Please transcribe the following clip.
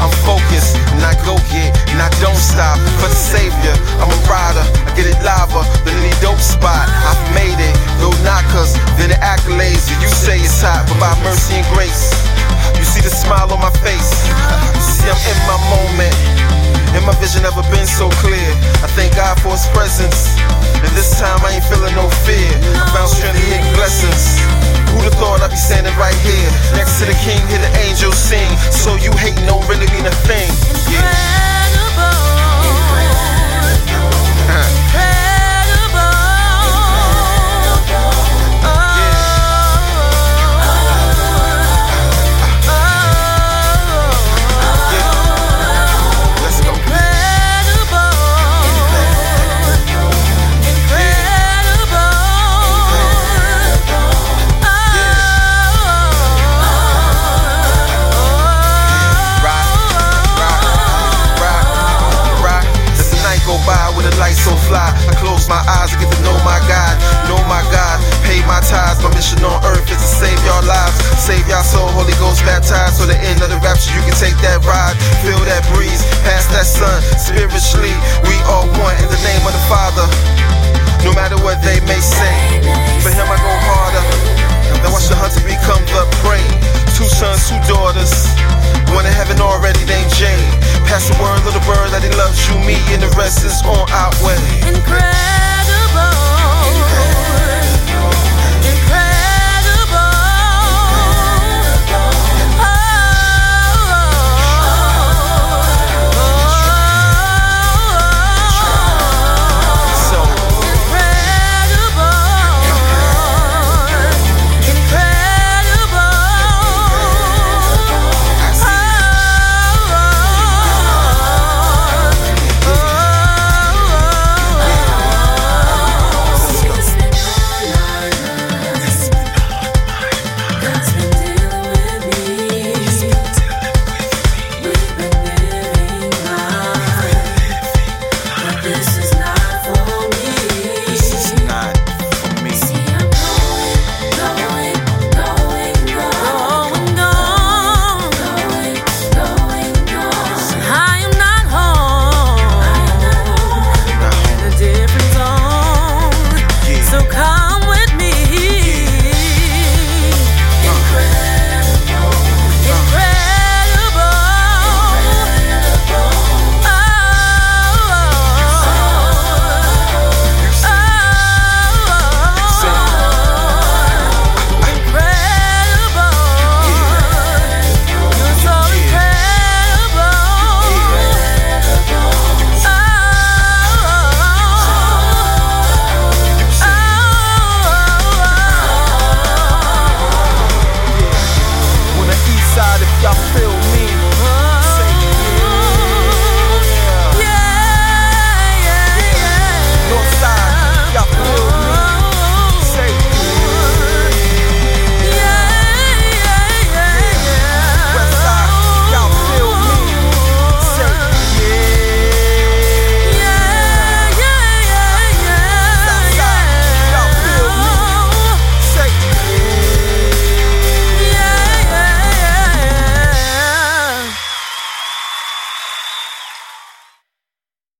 I'm focused, and I go get, and I don't stop. For the savior, I'm a rider, I get it lava, the any dope spot. I've made it, no knockers, then the accolades. You say it's hot, but by mercy and grace, you see the smile on my face. You see, I'm in my moment, and my vision never been so clear. I thank God for His presence, and this time I ain't feeling no fear. I found strength and blessings. I close my eyes and get to know my God, know my God. Pay my tithes, my mission on earth is to save your lives, save your soul. Holy Ghost baptized, so the end of the rapture you can take that ride, feel that breeze, pass that sun. Spiritually, we all one in the name of the Father. No matter what they may say, for Him I go harder. Now watch the hunter become the prey. Two sons, two daughters. One in heaven loves you, me, and the rest is on our way. So,